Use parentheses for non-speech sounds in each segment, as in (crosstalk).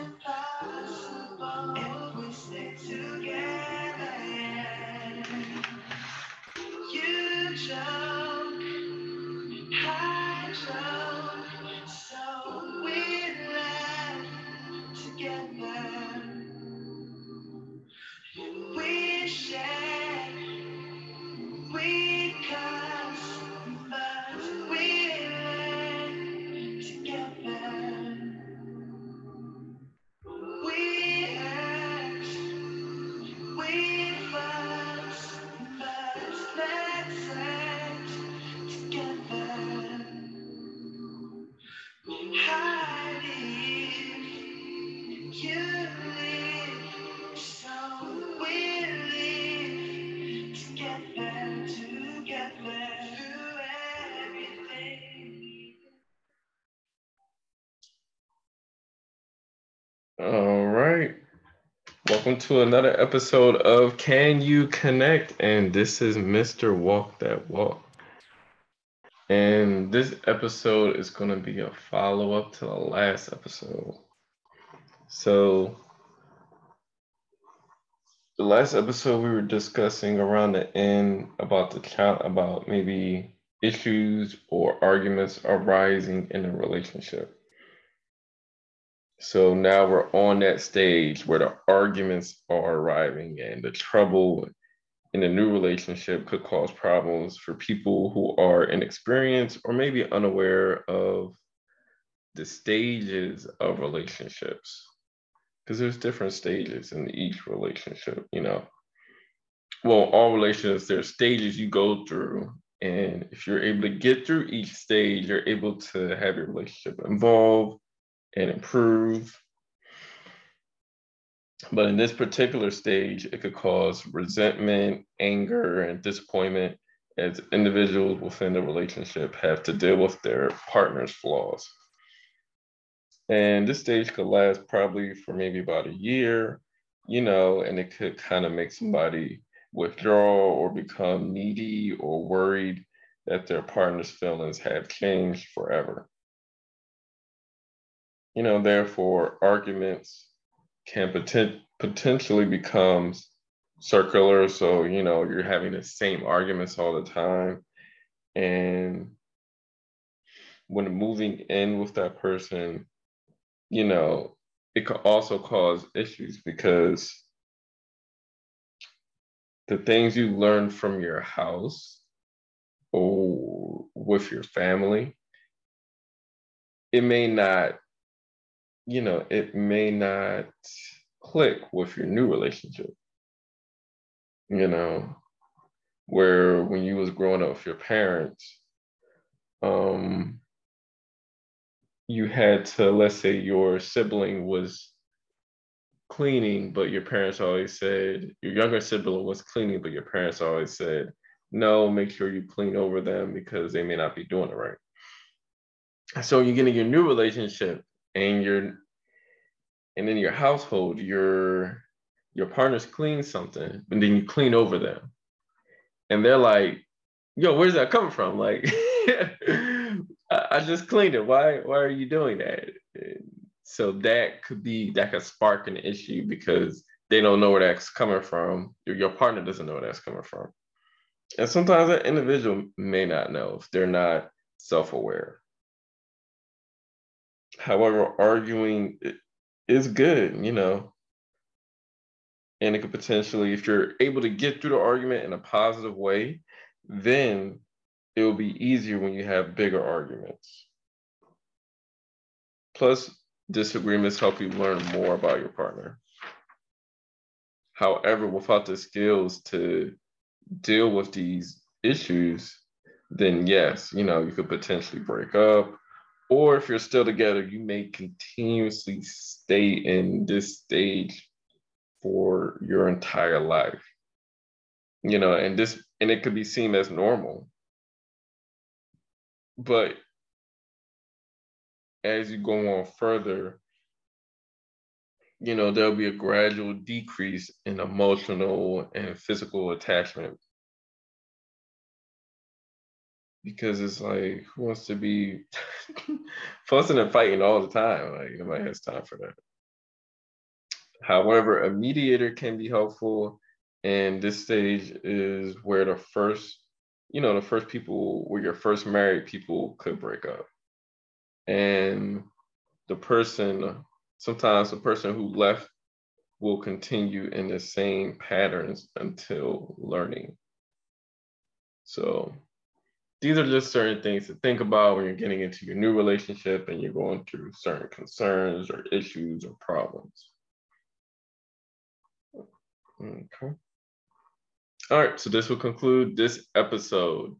Thank you. All right. Welcome to another episode of Can You Connect? And this is Mr. Walk That Walk. And this episode is going to be a follow up to the last episode. So, the last episode we were discussing around the end about the child, about maybe issues or arguments arising in a relationship. So now we're on that stage where the arguments are arriving and the trouble in a new relationship could cause problems for people who are inexperienced or maybe unaware of the stages of relationships. Because there's different stages in each relationship, you know. Well, all relationships, there's stages you go through. And if you're able to get through each stage, you're able to have your relationship evolve and improve. But in this particular stage, it could cause resentment, anger, and disappointment as individuals within the relationship have to deal with their partner's flaws. And this stage could last probably for maybe about a year, you know, and it could kind of make hmm. somebody withdraw or become needy or worried that their partner's feelings have changed forever you know, therefore, arguments can poten- potentially become circular. So, you know, you're having the same arguments all the time. And when moving in with that person, you know, it could also cause issues because the things you learn from your house or with your family, it may not you know, it may not click with your new relationship. You know, where when you was growing up with your parents, um, you had to, let's say your sibling was cleaning, but your parents always said, your younger sibling was cleaning, but your parents always said, no, make sure you clean over them because they may not be doing it right. So you get in your new relationship and you're and in your household your your partners clean something and then you clean over them and they're like yo where's that coming from like (laughs) I, just cleaned it. Why why are you doing that? And so that could be that could spark an issue because they don't know where that's coming from. Your partner doesn't know where that's coming from. And sometimes that individual may not know if they're not self-aware. However, arguing is good, you know. And it could potentially, if you're able to get through the argument in a positive way, then it will be easier when you have bigger arguments. Plus, disagreements help you learn more about your partner. However, without the skills to deal with these issues, then yes, you know, you could potentially break up or if you're still together, you may continuously stay in this stage for your entire life. You know, and this and it could be seen as normal. But as you go on further, you know, there'll be a gradual decrease in emotional and physical attachment because it's like who wants to be (laughs) fussing and fighting all the time? Like nobody has time for that. However, a mediator can be helpful, and this stage is where the first, you know, the first people where your first married people could break up, and the person, sometimes the person who left will continue in the same patterns until learning. So these are just certain things to think about when you're getting into your new relationship and you're going through certain concerns or issues or problems. Okay. All right, so this will conclude this episode.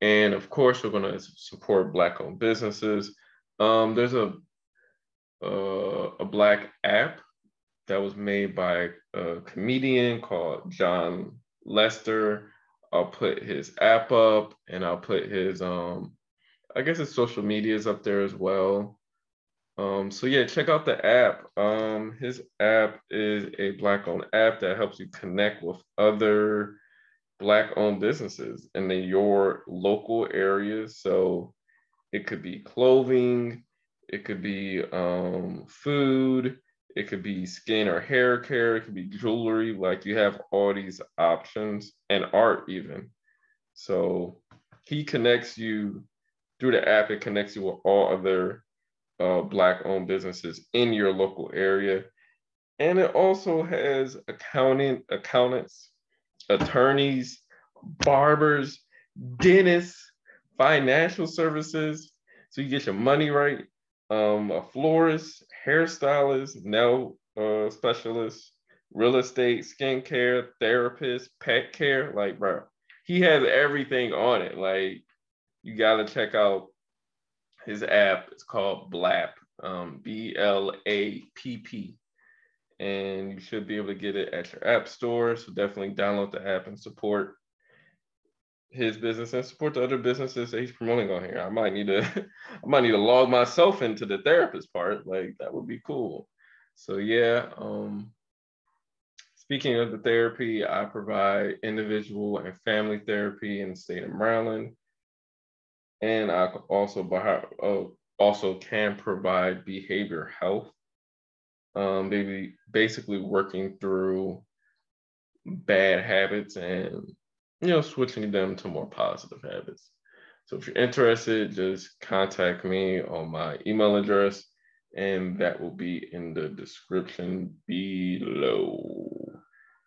And of course, we're going to support Black owned businesses. Um, there's a, uh, a Black app that was made by a comedian called Jon Laster. I'll put his app up and I'll put his um I guess his social medias up there as well. Um, so yeah, check out the app. Um, his app is a black-owned app that helps you connect with other black-owned businesses in the, your local areas. So it could be clothing, it could be um, food, it could be skin or hair care, it could be jewelry. Like you have all these options and art even. So he connects you through the app. It connects you with all other uh, black-owned businesses in your local area, and it also has accounting, accountants, attorneys, barbers, dentists, financial services. So you get your money right. Um, a florist, hairstylist, nail uh, specialist, real estate, skincare, therapist, pet care. Like, bro, he has everything on it. Like, you gotta check out his app. It's called Blapp, um, B L A P P, and you should be able to get it at your app store. So definitely download the app and support his business and support the other businesses that he's promoting on here. I might need to (laughs) I might need to log myself into the therapist part. Like that would be cool. So yeah, um speaking of the therapy, I provide individual and family therapy in the state of Maryland. And I also uh, also can provide behavior health. Um, maybe basically working through bad habits and you know, switching them to more positive habits. So if you're interested, just contact me on my email address, and that will be in the description below.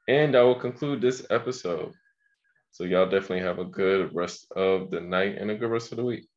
And I will conclude this episode. So y'all definitely have a good rest of the night and a good rest of the week.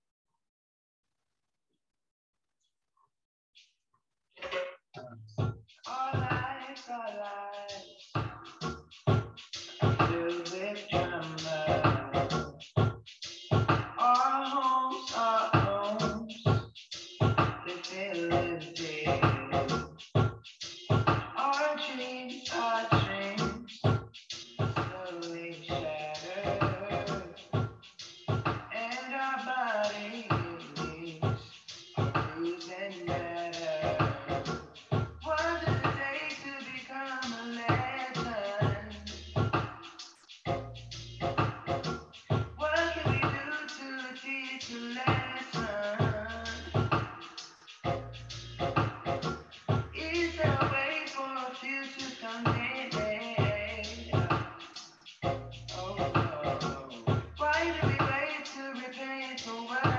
Feeling